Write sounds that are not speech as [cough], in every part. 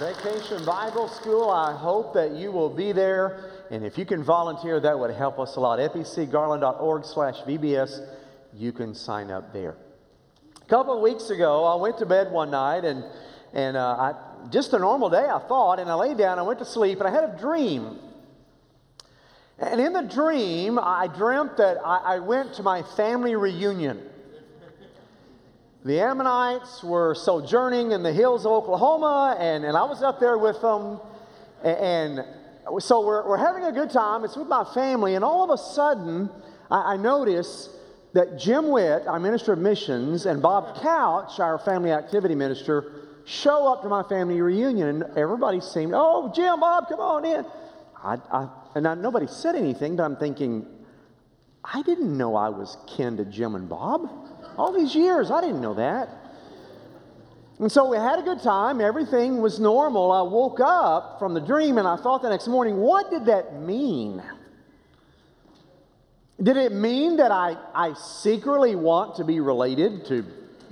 Vacation Bible School. I hope that you will be there. And if you can volunteer, that would help us a lot. fbcgarland.org slash VBS. You can sign up there. A couple of weeks ago, I went to bed one night and, and uh, I, just a normal day, I thought, and I lay down, I went to sleep, and I had a dream. And in the dream, I dreamt that I, I went to my family reunion. The Ammonites were sojourning in the hills of Oklahoma, and, and I was up there with them. And, and so we're, we're having a good time. It's with my family, and all of a sudden, I, I notice that Jim Witt, our minister of missions, and Bob Couch, our family activity minister, show up to my family reunion, and everybody seemed, oh, Jim, Bob, come on in. I, I, and I, nobody said anything, but I'm thinking, I didn't know I was kin to Jim and Bob. All these years, I didn't know that. And so we had a good time. Everything was normal. I woke up from the dream and I thought the next morning, what did that mean? Did it mean that I, I secretly want to be related to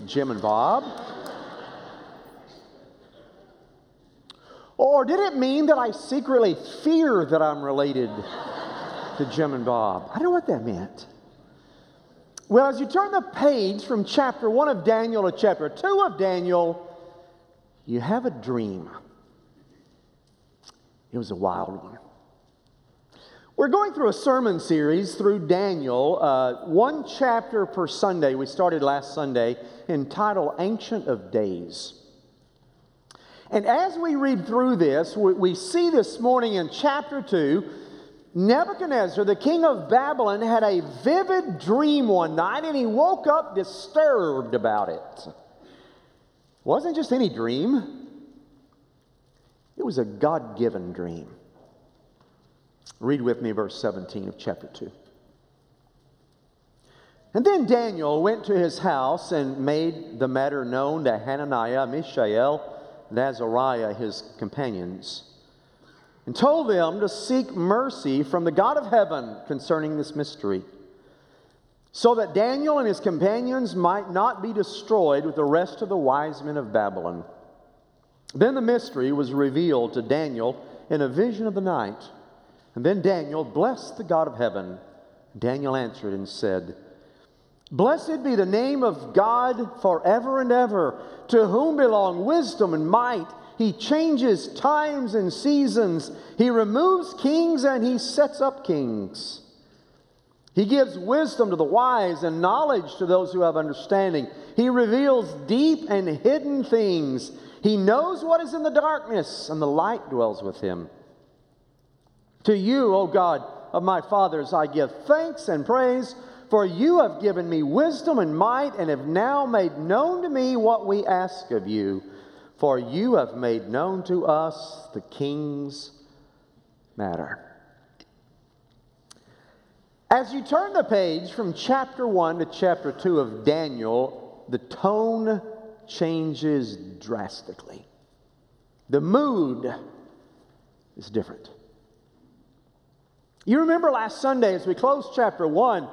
Jim and Bob? or did it mean that I secretly fear that I'm related to Jim and Bob? I don't know what that meant. Well, as you turn the page from chapter 1 of Daniel to chapter 2 of Daniel, you have a dream. It was a wild one. We're going through a sermon series through Daniel, uh, one chapter per Sunday. We started last Sunday, entitled Ancient of Days. And as we read through this, we, we see this morning in chapter 2 Nebuchadnezzar, the king of Babylon, had a vivid dream one night and he woke up disturbed about it. It wasn't just any dream, it was a God given dream. Read with me verse 17 of chapter 2. And then Daniel went to his house and made the matter known to Hananiah, Mishael, and Azariah, his companions and told them to seek mercy from the God of heaven concerning this mystery, so that Daniel and his companions might not be destroyed with the rest of the wise men of Babylon. Then the mystery was revealed to Daniel in a vision of the night. And then Daniel blessed the God of heaven. Daniel answered and said, Blessed be the name of God forever and ever, to whom belong wisdom and might he changes times and seasons. He removes kings and he sets up kings. He gives wisdom to the wise and knowledge to those who have understanding. He reveals deep and hidden things. He knows what is in the darkness, and the light dwells with him. To you, O God of my fathers, I give thanks and praise, for you have given me wisdom and might, and have now made known to me what we ask of you. For you have made known to us the king's matter. As you turn the page from chapter 1 to chapter 2 of Daniel, the tone changes drastically. The mood is different. You remember last Sunday as we closed chapter 1,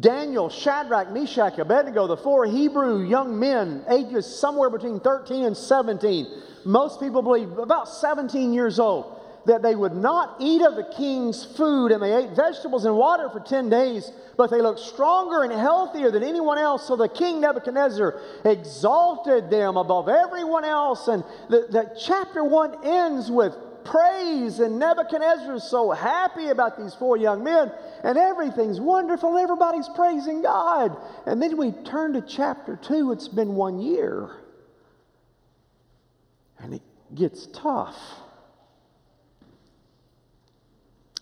Daniel, Shadrach, Meshach, Abednego, the four Hebrew young men, ages somewhere between 13 and 17, most people believe about 17 years old, that they would not eat of the king's food, and they ate vegetables and water for 10 days, but they looked stronger and healthier than anyone else. So the king Nebuchadnezzar exalted them above everyone else. And the, the chapter 1 ends with praise, and Nebuchadnezzar is so happy about these four young men, and everything's wonderful, everybody's praising God. And then we turn to chapter 2, it's been one year, and it gets tough.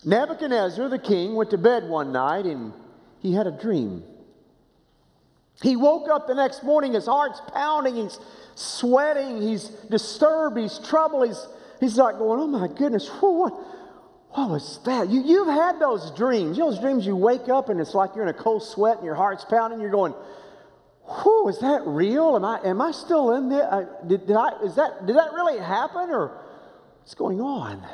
Nebuchadnezzar, the king, went to bed one night and he had a dream. He woke up the next morning, his heart's pounding, he's sweating, he's disturbed, he's troubled, he's He's like going, oh my goodness, what, what was that? You, you've had those dreams. You know those dreams you wake up and it's like you're in a cold sweat and your heart's pounding. You're going, whew, is that real? Am I, am I still in there? Uh, did, did, I, is that, did that really happen or what's going on?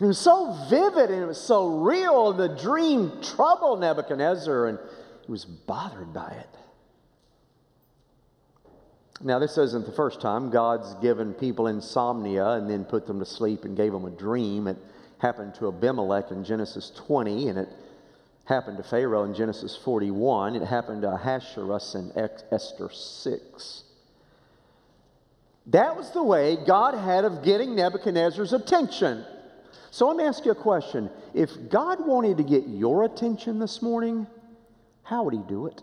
It was so vivid and it was so real. The dream troubled Nebuchadnezzar and he was bothered by it. Now, this isn't the first time God's given people insomnia and then put them to sleep and gave them a dream. It happened to Abimelech in Genesis 20, and it happened to Pharaoh in Genesis 41. It happened to Ahasuerus in Esther 6. That was the way God had of getting Nebuchadnezzar's attention. So let me ask you a question. If God wanted to get your attention this morning, how would He do it?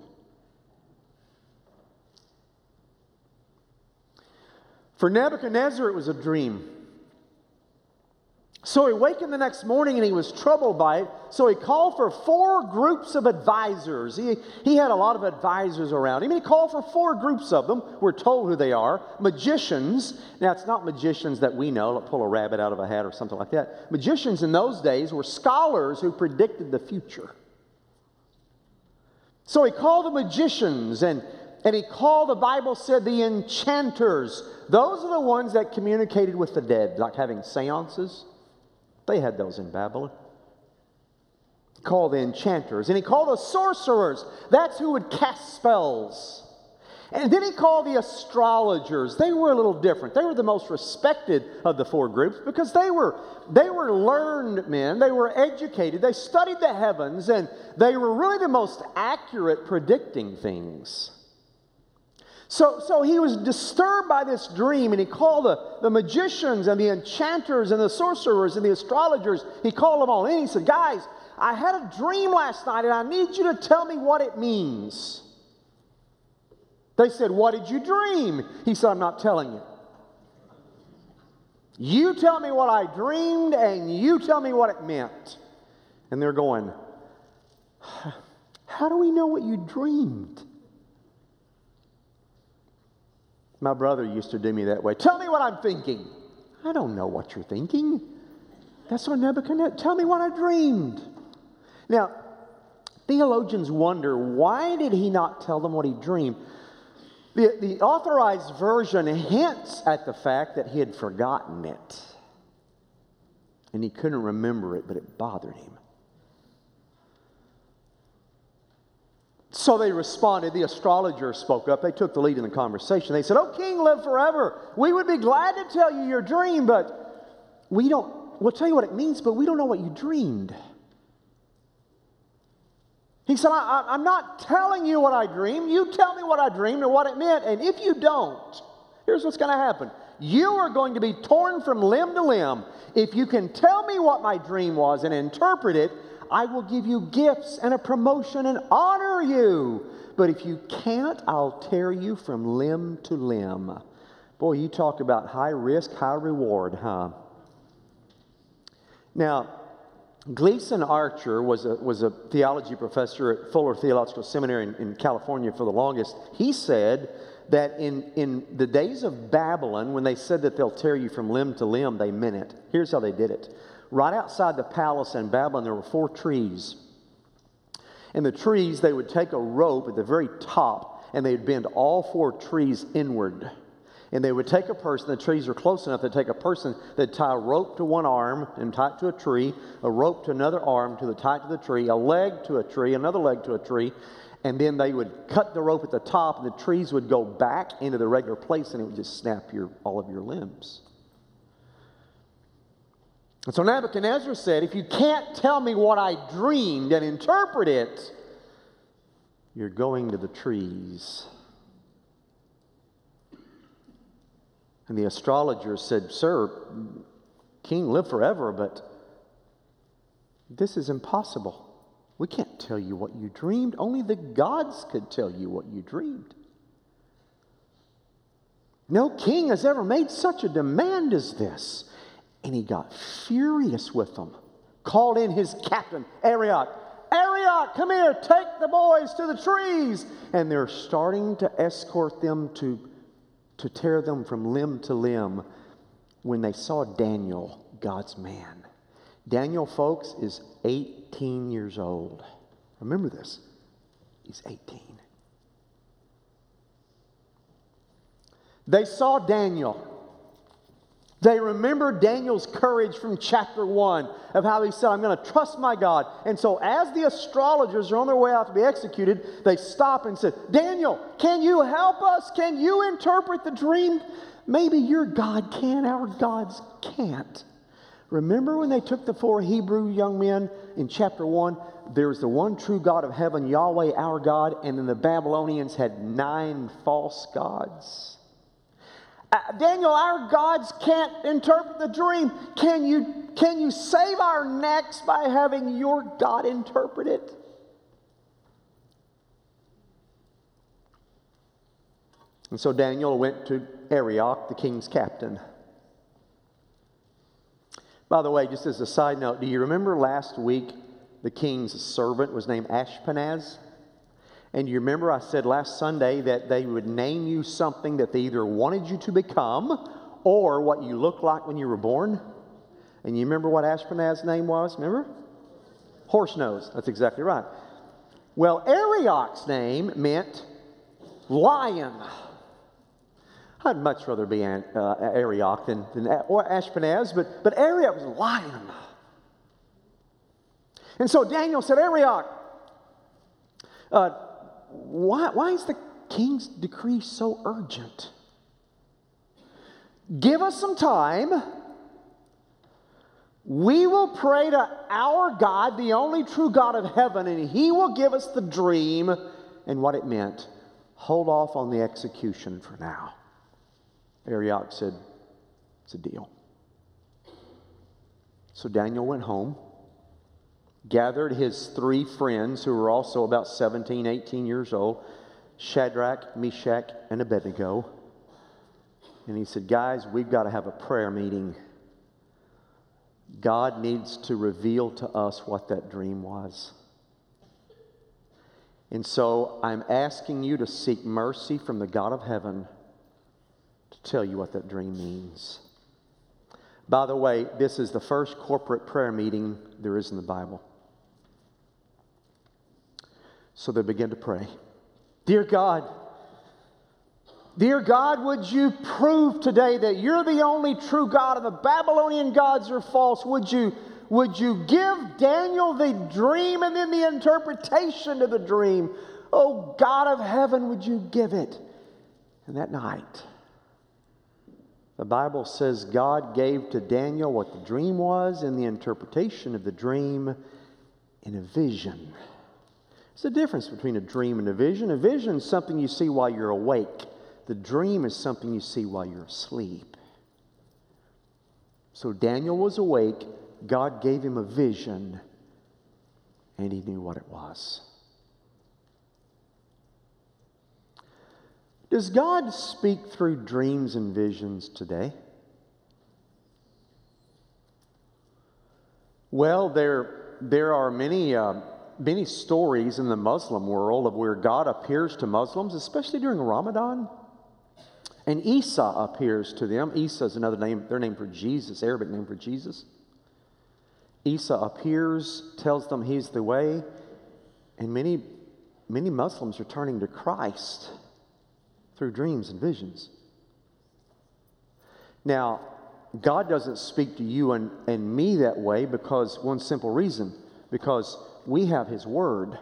For Nebuchadnezzar, it was a dream. So he wakened the next morning and he was troubled by it. So he called for four groups of advisors. He, he had a lot of advisors around him. He called for four groups of them. We're told who they are magicians. Now, it's not magicians that we know, like pull a rabbit out of a hat or something like that. Magicians in those days were scholars who predicted the future. So he called the magicians and, and he called, the Bible said, the enchanters. Those are the ones that communicated with the dead, like having seances. They had those in Babylon. He called the enchanters, and he called the sorcerers. That's who would cast spells. And then he called the astrologers. They were a little different. They were the most respected of the four groups because they were, they were learned men. They were educated. They studied the heavens, and they were really the most accurate predicting things. So, so he was disturbed by this dream, and he called the, the magicians and the enchanters and the sorcerers and the astrologers. He called them all in. He said, Guys, I had a dream last night, and I need you to tell me what it means. They said, What did you dream? He said, I'm not telling you. You tell me what I dreamed, and you tell me what it meant. And they're going, How do we know what you dreamed? My brother used to do me that way. Tell me what I'm thinking. I don't know what you're thinking. That's what Nebuchadnezzar, tell me what I dreamed. Now, theologians wonder why did he not tell them what he dreamed? The, the authorized version hints at the fact that he had forgotten it. And he couldn't remember it, but it bothered him. So they responded. The astrologer spoke up. They took the lead in the conversation. They said, Oh, king, live forever. We would be glad to tell you your dream, but we don't, we'll tell you what it means, but we don't know what you dreamed. He said, I, am not telling you what I dreamed. You tell me what I dreamed and what it meant. And if you don't, here's what's going to happen you are going to be torn from limb to limb. If you can tell me what my dream was and interpret it, I will give you gifts and a promotion and honor you. But if you can't, I'll tear you from limb to limb. Boy, you talk about high risk, high reward, huh? Now, Gleason Archer was a, was a theology professor at Fuller Theological Seminary in, in California for the longest. He said that in, in the days of Babylon, when they said that they'll tear you from limb to limb, they meant it. Here's how they did it right outside the palace in Babylon, there were four trees. And the trees, they would take a rope at the very top and they'd bend all four trees inward. And they would take a person, the trees are close enough, they'd take a person, they'd tie a rope to one arm and tie it to a tree, a rope to another arm to the tie to the tree, a leg to a tree, another leg to a tree, and then they would cut the rope at the top and the trees would go back into the regular place and it would just snap your, all of your limbs. And so Nebuchadnezzar said, If you can't tell me what I dreamed and interpret it, you're going to the trees. And the astrologer said, Sir, king, live forever, but this is impossible. We can't tell you what you dreamed. Only the gods could tell you what you dreamed. No king has ever made such a demand as this. And he got furious with them. Called in his captain, Arioch. Arioch, come here, take the boys to the trees. And they're starting to escort them to, to tear them from limb to limb when they saw Daniel, God's man. Daniel, folks, is 18 years old. Remember this. He's 18. They saw Daniel They remember Daniel's courage from chapter one of how he said, I'm going to trust my God. And so, as the astrologers are on their way out to be executed, they stop and said, Daniel, can you help us? Can you interpret the dream? Maybe your God can, our gods can't. Remember when they took the four Hebrew young men in chapter 1? There's the one true God of heaven, Yahweh, our God, and then the Babylonians had nine false gods. Uh, Daniel, our gods can't interpret the dream. Can you, can you save our necks by having your God interpret it? And so Daniel went to Arioch, the king's captain. By the way, just as a side note, do you remember last week the king's servant was named Ashpenaz? And you remember I said last Sunday that they would name you something that they either wanted you to become or what you looked like when you were born? And you remember what Ashpenaz's name was? Remember? Horse nose. That's exactly right. Well, Arioch's name meant lion. I'd much rather be uh, Arioch than, than or Ashpenaz, but, but Arioch was lion. And so Daniel said, Arioch, uh, why, why is the king's decree so urgent? Give us some time. We will pray to our God, the only true God of heaven, and He will give us the dream and what it meant. Hold off on the execution for now. Arioch said, It's a deal. So Daniel went home, gathered his three friends who were also about 17, 18 years old Shadrach, Meshach, and Abednego. And he said, Guys, we've got to have a prayer meeting. God needs to reveal to us what that dream was. And so I'm asking you to seek mercy from the God of heaven to tell you what that dream means. By the way, this is the first corporate prayer meeting there is in the Bible. So they begin to pray Dear God, Dear God, would you prove today that you're the only true God and the Babylonian gods are false? Would you, would you give Daniel the dream and then the interpretation of the dream? Oh, God of heaven, would you give it? And that night, the Bible says God gave to Daniel what the dream was and the interpretation of the dream in a vision. There's a difference between a dream and a vision. A vision is something you see while you're awake, the dream is something you see while you're asleep. So Daniel was awake, God gave him a vision, and he knew what it was. Does God speak through dreams and visions today? Well, there, there are many, uh, many stories in the Muslim world of where God appears to Muslims, especially during Ramadan. And Isa appears to them. Isa is another name, their name for Jesus, Arabic name for Jesus. Isa appears, tells them he's the way, and many, many Muslims are turning to Christ through dreams and visions. Now, God doesn't speak to you and, and me that way because one simple reason because we have His Word.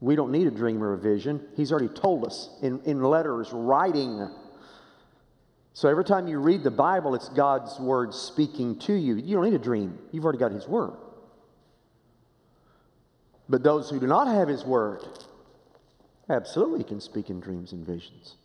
We don't need a dream or a vision. He's already told us in, in letters, writing. So every time you read the Bible, it's God's Word speaking to you. You don't need a dream, you've already got His Word. But those who do not have His Word, Absolutely, can speak in dreams and visions.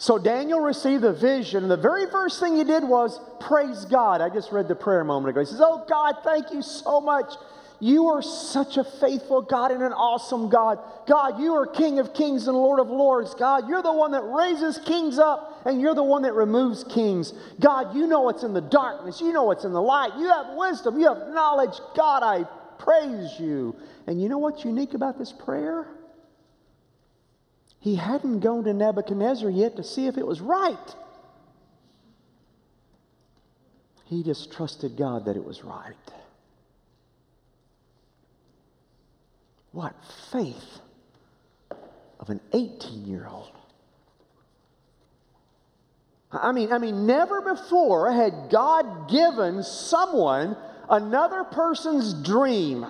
So Daniel received the vision, and the very first thing he did was praise God. I just read the prayer a moment ago. He says, Oh God, thank you so much. You are such a faithful God and an awesome God. God, you are King of kings and Lord of lords. God, you're the one that raises kings up and you're the one that removes kings. God, you know what's in the darkness. You know what's in the light. You have wisdom. You have knowledge. God, I praise you. And you know what's unique about this prayer? He hadn't gone to Nebuchadnezzar yet to see if it was right. He just trusted God that it was right. What faith of an 18 year old. I mean, I mean, never before had God given someone another person's dream,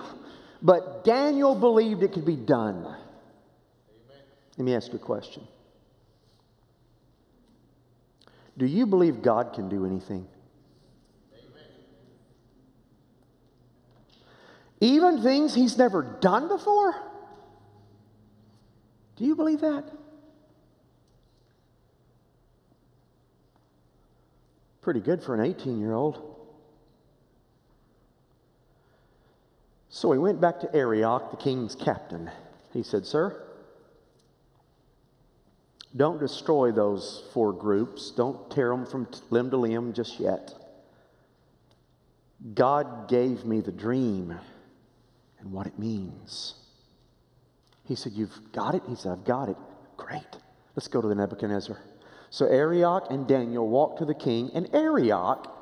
but Daniel believed it could be done. Let me ask you a question. Do you believe God can do anything? Even things he's never done before? Do you believe that? Pretty good for an 18 year old. So he went back to Arioch, the king's captain. He said, Sir, don't destroy those four groups. Don't tear them from limb to limb just yet. God gave me the dream and what it means. He said, You've got it? He said, I've got it. Great. Let's go to the Nebuchadnezzar. So Arioch and Daniel walked to the king, and Arioch,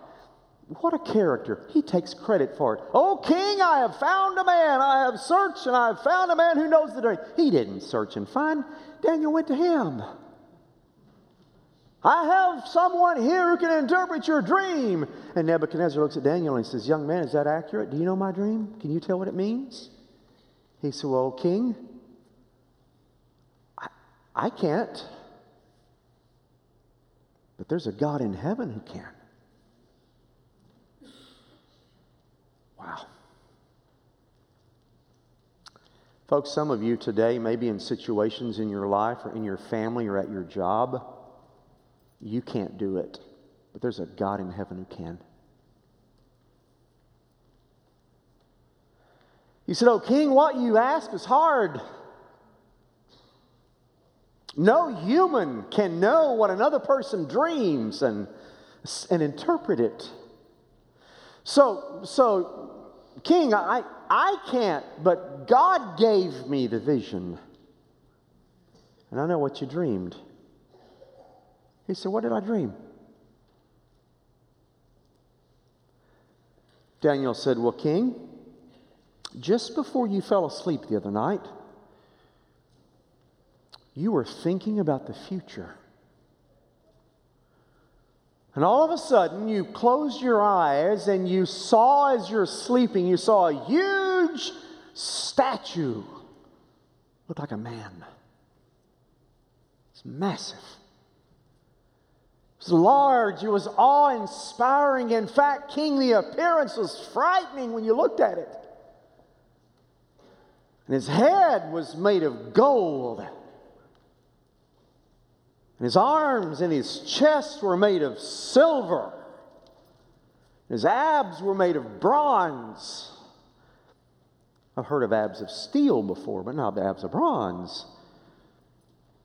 what a character. He takes credit for it. Oh, king, I have found a man. I have searched and I have found a man who knows the dream. He didn't search and find. Daniel went to him. I have someone here who can interpret your dream. And Nebuchadnezzar looks at Daniel and says, Young man, is that accurate? Do you know my dream? Can you tell what it means? He said, Well, king, I, I can't. But there's a God in heaven who can. Wow. Folks, some of you today may be in situations in your life or in your family or at your job. You can't do it, but there's a God in heaven who can. He said, Oh, King, what you ask is hard. No human can know what another person dreams and, and interpret it. So, so, King, I, I can't, but God gave me the vision. And I know what you dreamed. He said, What did I dream? Daniel said, Well, King, just before you fell asleep the other night, you were thinking about the future. And all of a sudden, you closed your eyes and you saw as you're sleeping, you saw a huge statue. Looked like a man. It's massive. It was large. It was awe inspiring. In fact, King, the appearance was frightening when you looked at it. And his head was made of gold. And his arms and his chest were made of silver. His abs were made of bronze. I've heard of abs of steel before, but not the abs of bronze.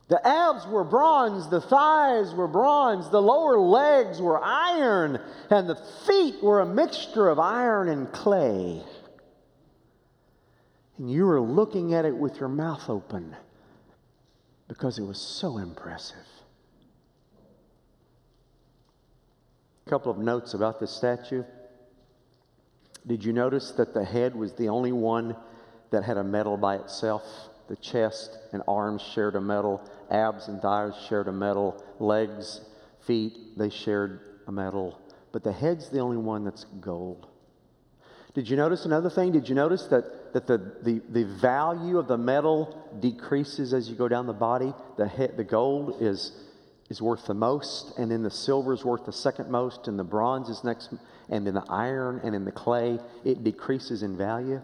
The abs were bronze, the thighs were bronze, the lower legs were iron, and the feet were a mixture of iron and clay. And you were looking at it with your mouth open because it was so impressive. A couple of notes about this statue. Did you notice that the head was the only one that had a metal by itself? The chest and arms shared a metal, abs and thighs shared a metal, legs, feet, they shared a metal. But the head's the only one that's gold. Did you notice another thing? Did you notice that, that the, the, the value of the metal decreases as you go down the body? The, head, the gold is is worth the most, and then the silver is worth the second most, and the bronze is next, and then the iron and in the clay, it decreases in value.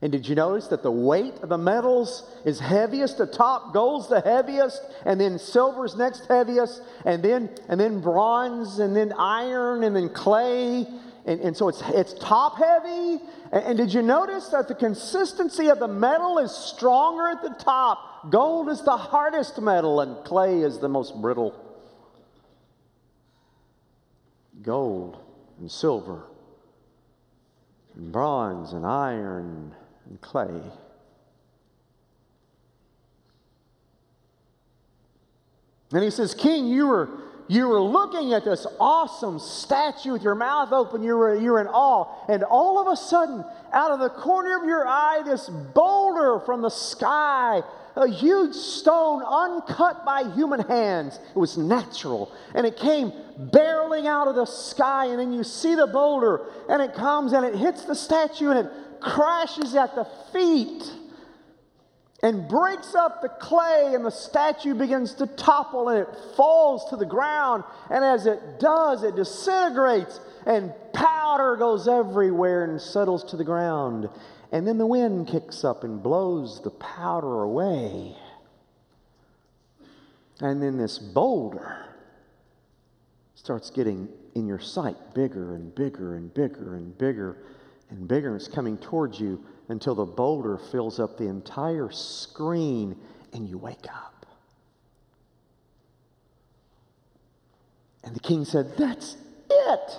And did you notice that the weight of the metals is heaviest? The top gold's the heaviest, and then silver's next heaviest, and then and then bronze, and then iron, and then clay, and, and so it's it's top heavy. And, and did you notice that the consistency of the metal is stronger at the top Gold is the hardest metal, and clay is the most brittle. Gold and silver, and bronze and iron and clay. And he says, King, you were you were looking at this awesome statue with your mouth open. You were, you were in awe. And all of a sudden, out of the corner of your eye, this boulder from the sky, a huge stone uncut by human hands. It was natural. And it came barreling out of the sky. And then you see the boulder, and it comes and it hits the statue and it crashes at the feet and breaks up the clay, and the statue begins to topple and it falls to the ground. And as it does, it disintegrates, and powder goes everywhere and settles to the ground. And then the wind kicks up and blows the powder away. And then this boulder starts getting in your sight bigger and bigger and bigger and bigger and bigger. And it's coming towards you until the boulder fills up the entire screen and you wake up. And the king said, That's it.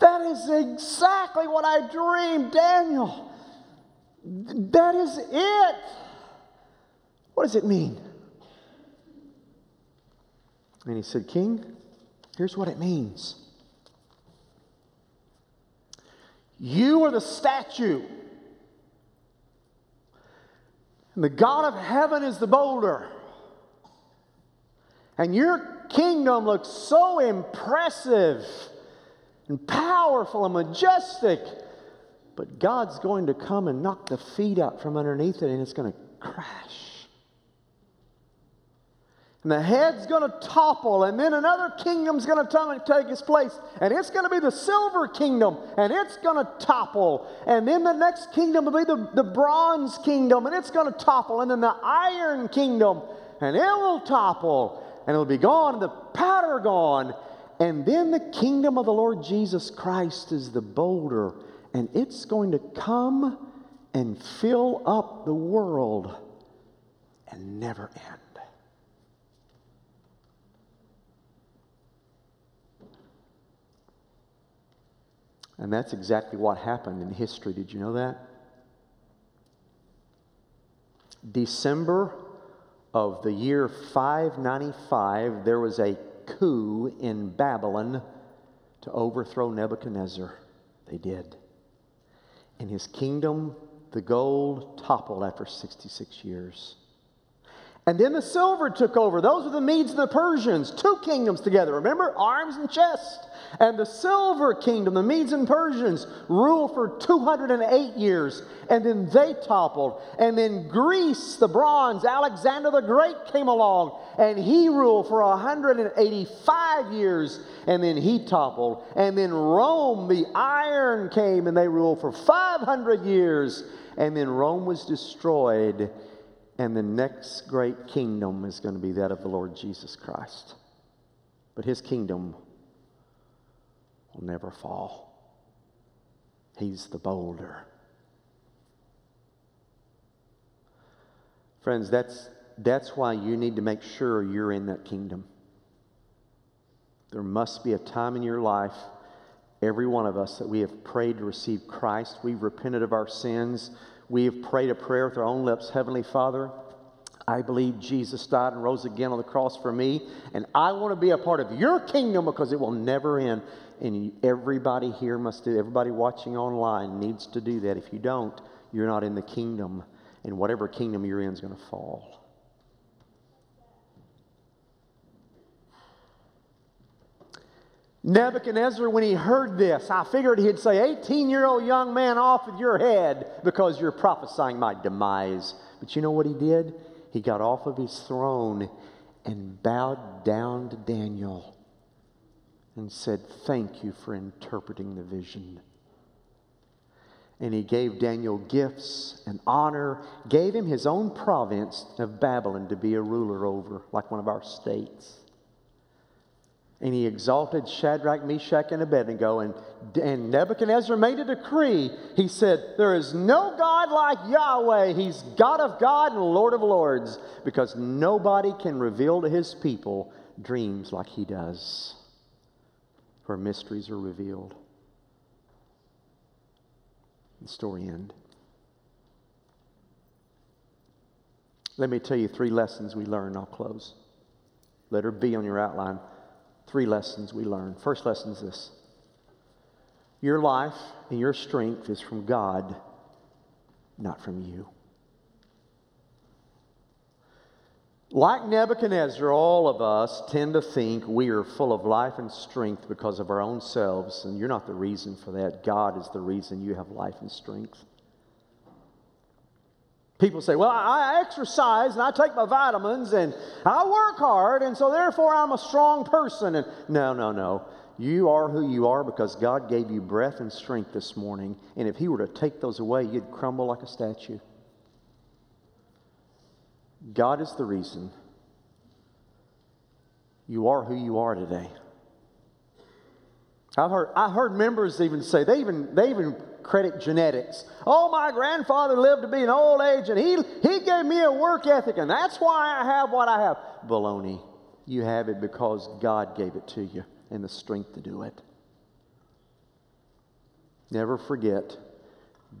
That is exactly what I dreamed, Daniel. That is it. What does it mean? And he said, King, here's what it means. You are the statue. And the God of heaven is the boulder. And your kingdom looks so impressive and powerful and majestic. But God's going to come and knock the feet out from underneath it and it's going to crash. And the head's going to topple, and then another kingdom's going to come and take its place. And it's going to be the silver kingdom, and it's going to topple. And then the next kingdom will be the, the bronze kingdom, and it's going to topple. And then the iron kingdom, and it will topple, and it'll be gone, and the powder gone. And then the kingdom of the Lord Jesus Christ is the boulder, and it's going to come and fill up the world and never end. And that's exactly what happened in history. Did you know that? December of the year 595, there was a coup in Babylon to overthrow Nebuchadnezzar. They did. In his kingdom, the gold toppled after 66 years. And then the silver took over. Those were the Medes and the Persians, two kingdoms together. Remember? Arms and chest. And the silver kingdom, the Medes and Persians, ruled for 208 years. And then they toppled. And then Greece, the bronze, Alexander the Great came along. And he ruled for 185 years. And then he toppled. And then Rome, the iron, came and they ruled for 500 years. And then Rome was destroyed and the next great kingdom is going to be that of the Lord Jesus Christ. But his kingdom will never fall. He's the boulder. Friends, that's, that's why you need to make sure you're in that kingdom. There must be a time in your life, every one of us, that we have prayed to receive Christ. We've repented of our sins. We have prayed a prayer with our own lips Heavenly Father, I believe Jesus died and rose again on the cross for me, and I want to be a part of your kingdom because it will never end. And everybody here must do, everybody watching online needs to do that. If you don't, you're not in the kingdom, and whatever kingdom you're in is going to fall. Nebuchadnezzar, when he heard this, I figured he'd say, 18 year old young man, off with your head because you're prophesying my demise. But you know what he did? He got off of his throne and bowed down to Daniel and said, Thank you for interpreting the vision. And he gave Daniel gifts and honor, gave him his own province of Babylon to be a ruler over, like one of our states. And he exalted Shadrach, Meshach, and Abednego. And, and Nebuchadnezzar made a decree. He said, There is no God like Yahweh. He's God of God and Lord of lords, because nobody can reveal to his people dreams like he does, where mysteries are revealed. The story end. Let me tell you three lessons we learned. I'll close. Let her be on your outline. Three lessons we learn. First lesson is this your life and your strength is from God, not from you. Like Nebuchadnezzar, all of us tend to think we are full of life and strength because of our own selves, and you're not the reason for that. God is the reason you have life and strength. People say, Well, I exercise and I take my vitamins and I work hard, and so therefore I'm a strong person. And no, no, no. You are who you are because God gave you breath and strength this morning, and if He were to take those away, you'd crumble like a statue. God is the reason you are who you are today. I've heard, I heard members even say, they even, they even credit genetics. Oh, my grandfather lived to be an old age and he, he gave me a work ethic and that's why I have what I have. Baloney. You have it because God gave it to you and the strength to do it. Never forget,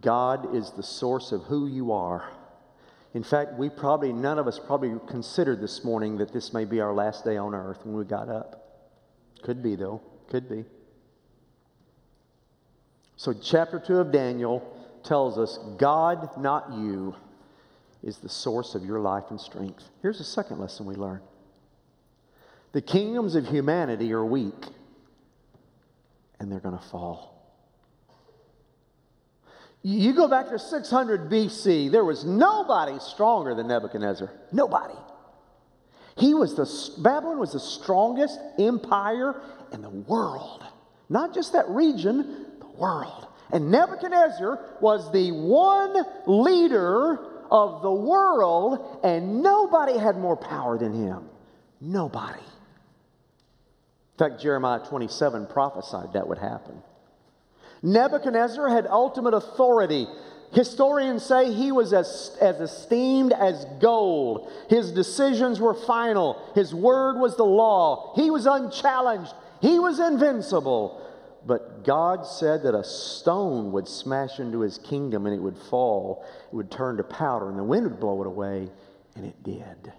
God is the source of who you are. In fact, we probably, none of us probably considered this morning that this may be our last day on earth when we got up. Could be, though. Could be. So, chapter 2 of Daniel tells us God, not you, is the source of your life and strength. Here's the second lesson we learn the kingdoms of humanity are weak, and they're going to fall. You go back to 600 BC, there was nobody stronger than Nebuchadnezzar. Nobody. He was the, Babylon was the strongest empire in the world. Not just that region, the world. And Nebuchadnezzar was the one leader of the world, and nobody had more power than him. Nobody. In fact, Jeremiah 27 prophesied that would happen. Nebuchadnezzar had ultimate authority. Historians say he was as, as esteemed as gold. His decisions were final. His word was the law. He was unchallenged. He was invincible. But God said that a stone would smash into his kingdom and it would fall. It would turn to powder and the wind would blow it away. And it did.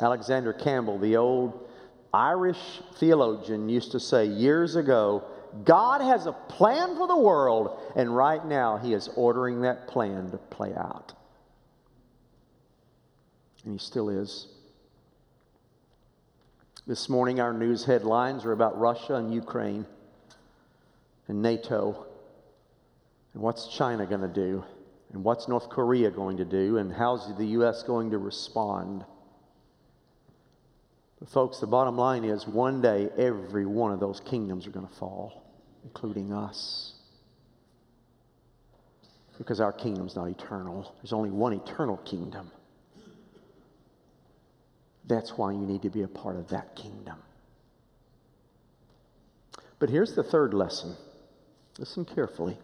Alexander Campbell, the old Irish theologian, used to say years ago God has a plan for the world, and right now He is ordering that plan to play out. And He still is. This morning, our news headlines are about Russia and Ukraine and NATO. And what's China going to do? And what's North Korea going to do? And how's the U.S. going to respond? But, folks, the bottom line is one day every one of those kingdoms are going to fall including us. Because our kingdom's not eternal, there's only one eternal kingdom. That's why you need to be a part of that kingdom. But here's the third lesson. Listen carefully.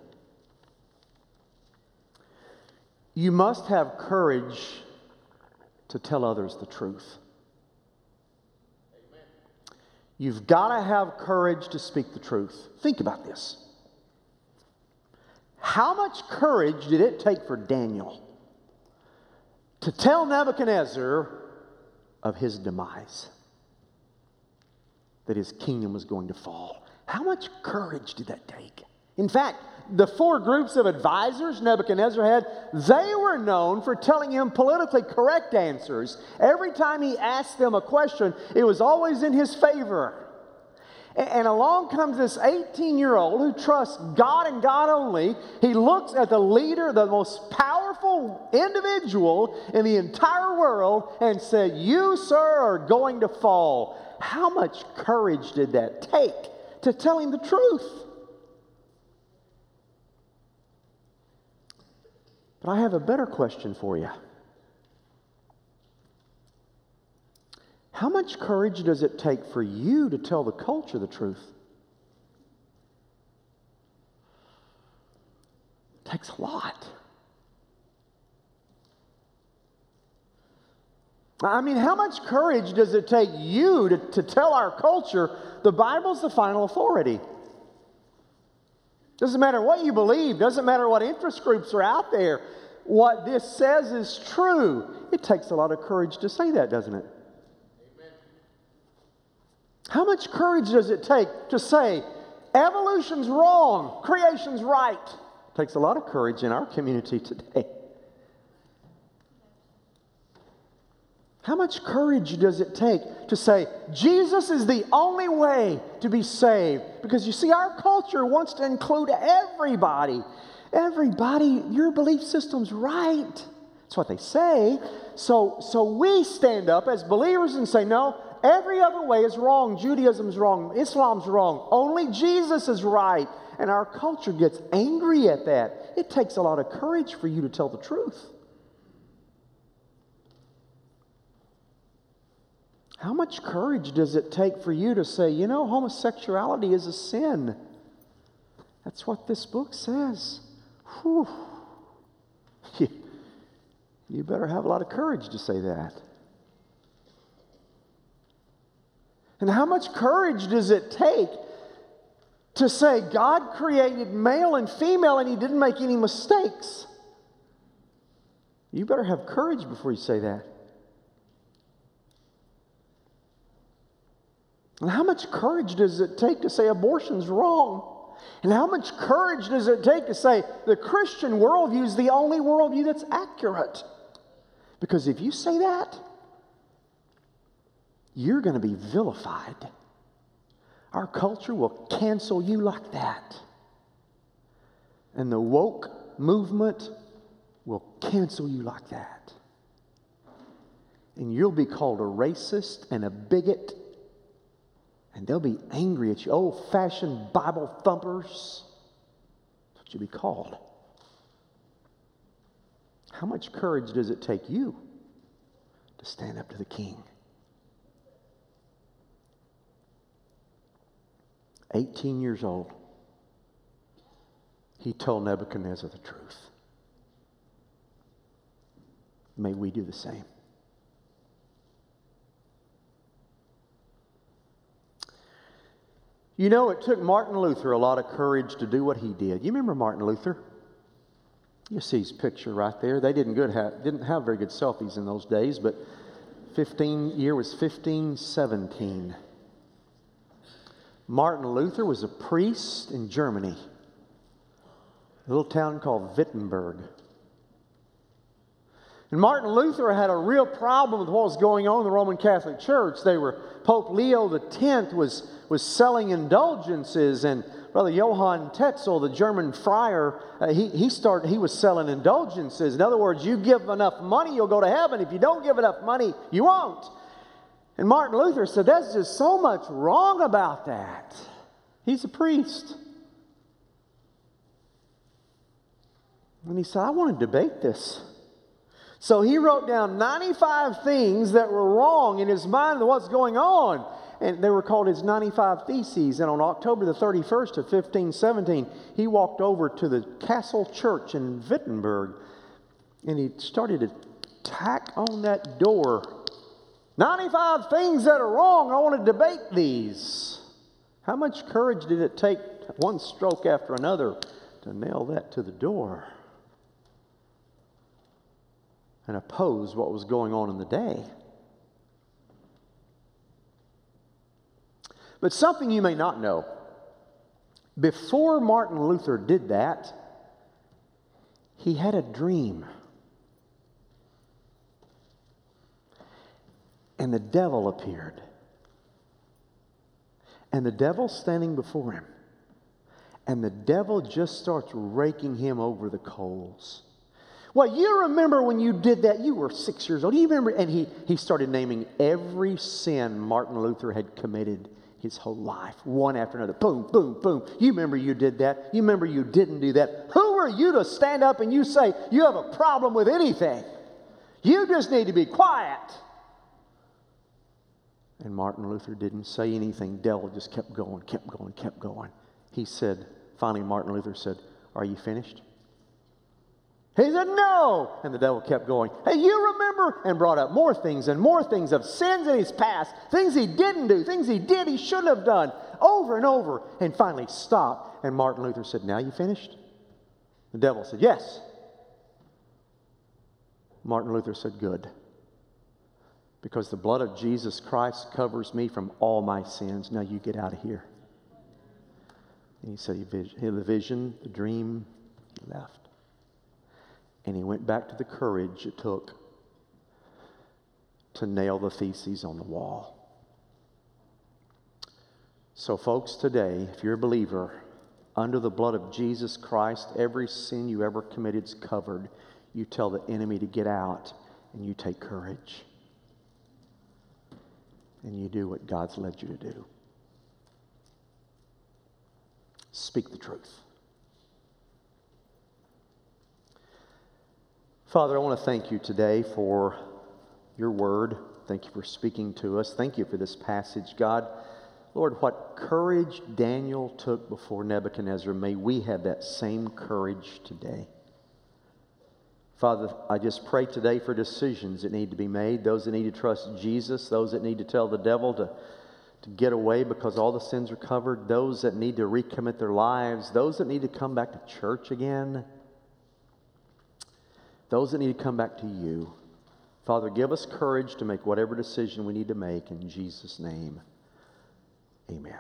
You must have courage to tell others the truth. You've got to have courage to speak the truth. Think about this. How much courage did it take for Daniel to tell Nebuchadnezzar of his demise? That his kingdom was going to fall. How much courage did that take? In fact, the four groups of advisors Nebuchadnezzar had, they were known for telling him politically correct answers. Every time he asked them a question, it was always in his favor. And along comes this 18 year old who trusts God and God only. He looks at the leader, the most powerful individual in the entire world, and said, You, sir, are going to fall. How much courage did that take to tell him the truth? But I have a better question for you. How much courage does it take for you to tell the culture the truth? It takes a lot. I mean, how much courage does it take you to, to tell our culture the Bible's the final authority? Doesn't matter what you believe, doesn't matter what interest groups are out there. What this says is true. It takes a lot of courage to say that, doesn't it? Amen. How much courage does it take to say, evolution's wrong, creation's right? It takes a lot of courage in our community today. [laughs] How much courage does it take to say, Jesus is the only way to be saved? Because you see, our culture wants to include everybody. Everybody, your belief system's right. That's what they say. So, so we stand up as believers and say, no, every other way is wrong. Judaism's wrong. Islam's wrong. Only Jesus is right. And our culture gets angry at that. It takes a lot of courage for you to tell the truth. How much courage does it take for you to say, you know, homosexuality is a sin? That's what this book says. Whew. [laughs] You better have a lot of courage to say that. And how much courage does it take to say God created male and female and He didn't make any mistakes? You better have courage before you say that. And how much courage does it take to say abortion's wrong? And how much courage does it take to say the Christian worldview is the only worldview that's accurate? Because if you say that, you're going to be vilified. Our culture will cancel you like that. And the woke movement will cancel you like that. And you'll be called a racist and a bigot and they'll be angry at you. Old fashioned Bible thumpers. That's what you'll be called. How much courage does it take you to stand up to the king? 18 years old, he told Nebuchadnezzar the truth. May we do the same. You know, it took Martin Luther a lot of courage to do what he did. You remember Martin Luther? You see his picture right there. They didn't, good have, didn't have very good selfies in those days, but 15 year was 1517. Martin Luther was a priest in Germany, a little town called Wittenberg. And Martin Luther had a real problem with what was going on in the Roman Catholic Church. They were, Pope Leo X was, was selling indulgences, and Brother Johann Tetzel, the German friar, uh, he, he, started, he was selling indulgences. In other words, you give enough money, you'll go to heaven. If you don't give enough money, you won't. And Martin Luther said, There's just so much wrong about that. He's a priest. And he said, I want to debate this. So he wrote down 95 things that were wrong in his mind of what's going on. And they were called his 95 Theses. And on October the 31st of 1517, he walked over to the Castle Church in Wittenberg and he started to tack on that door 95 things that are wrong. I want to debate these. How much courage did it take, one stroke after another, to nail that to the door? and oppose what was going on in the day. But something you may not know before Martin Luther did that, he had a dream. And the devil appeared. And the devil standing before him. And the devil just starts raking him over the coals. Well, you remember when you did that, you were six years old. You remember, and he, he started naming every sin Martin Luther had committed his whole life, one after another. Boom, boom, boom. You remember you did that. You remember you didn't do that. Who are you to stand up and you say you have a problem with anything? You just need to be quiet. And Martin Luther didn't say anything. Devil just kept going, kept going, kept going. He said, finally, Martin Luther said, Are you finished? He said, No. And the devil kept going, Hey, you remember? And brought up more things and more things of sins in his past, things he didn't do, things he did he shouldn't have done, over and over. And finally stopped. And Martin Luther said, Now you finished? The devil said, Yes. Martin Luther said, Good. because the blood of Jesus Christ covers me from all my sins. Now you get out of here. And he said, he had the vision, the dream, he left. And he went back to the courage it took to nail the theses on the wall. So, folks, today, if you're a believer, under the blood of Jesus Christ, every sin you ever committed is covered. You tell the enemy to get out and you take courage. And you do what God's led you to do. Speak the truth. Father, I want to thank you today for your word. Thank you for speaking to us. Thank you for this passage, God. Lord, what courage Daniel took before Nebuchadnezzar, may we have that same courage today. Father, I just pray today for decisions that need to be made, those that need to trust Jesus, those that need to tell the devil to, to get away because all the sins are covered, those that need to recommit their lives, those that need to come back to church again, those that need to come back to you. Father, give us courage to make whatever decision we need to make in Jesus' name. Amen.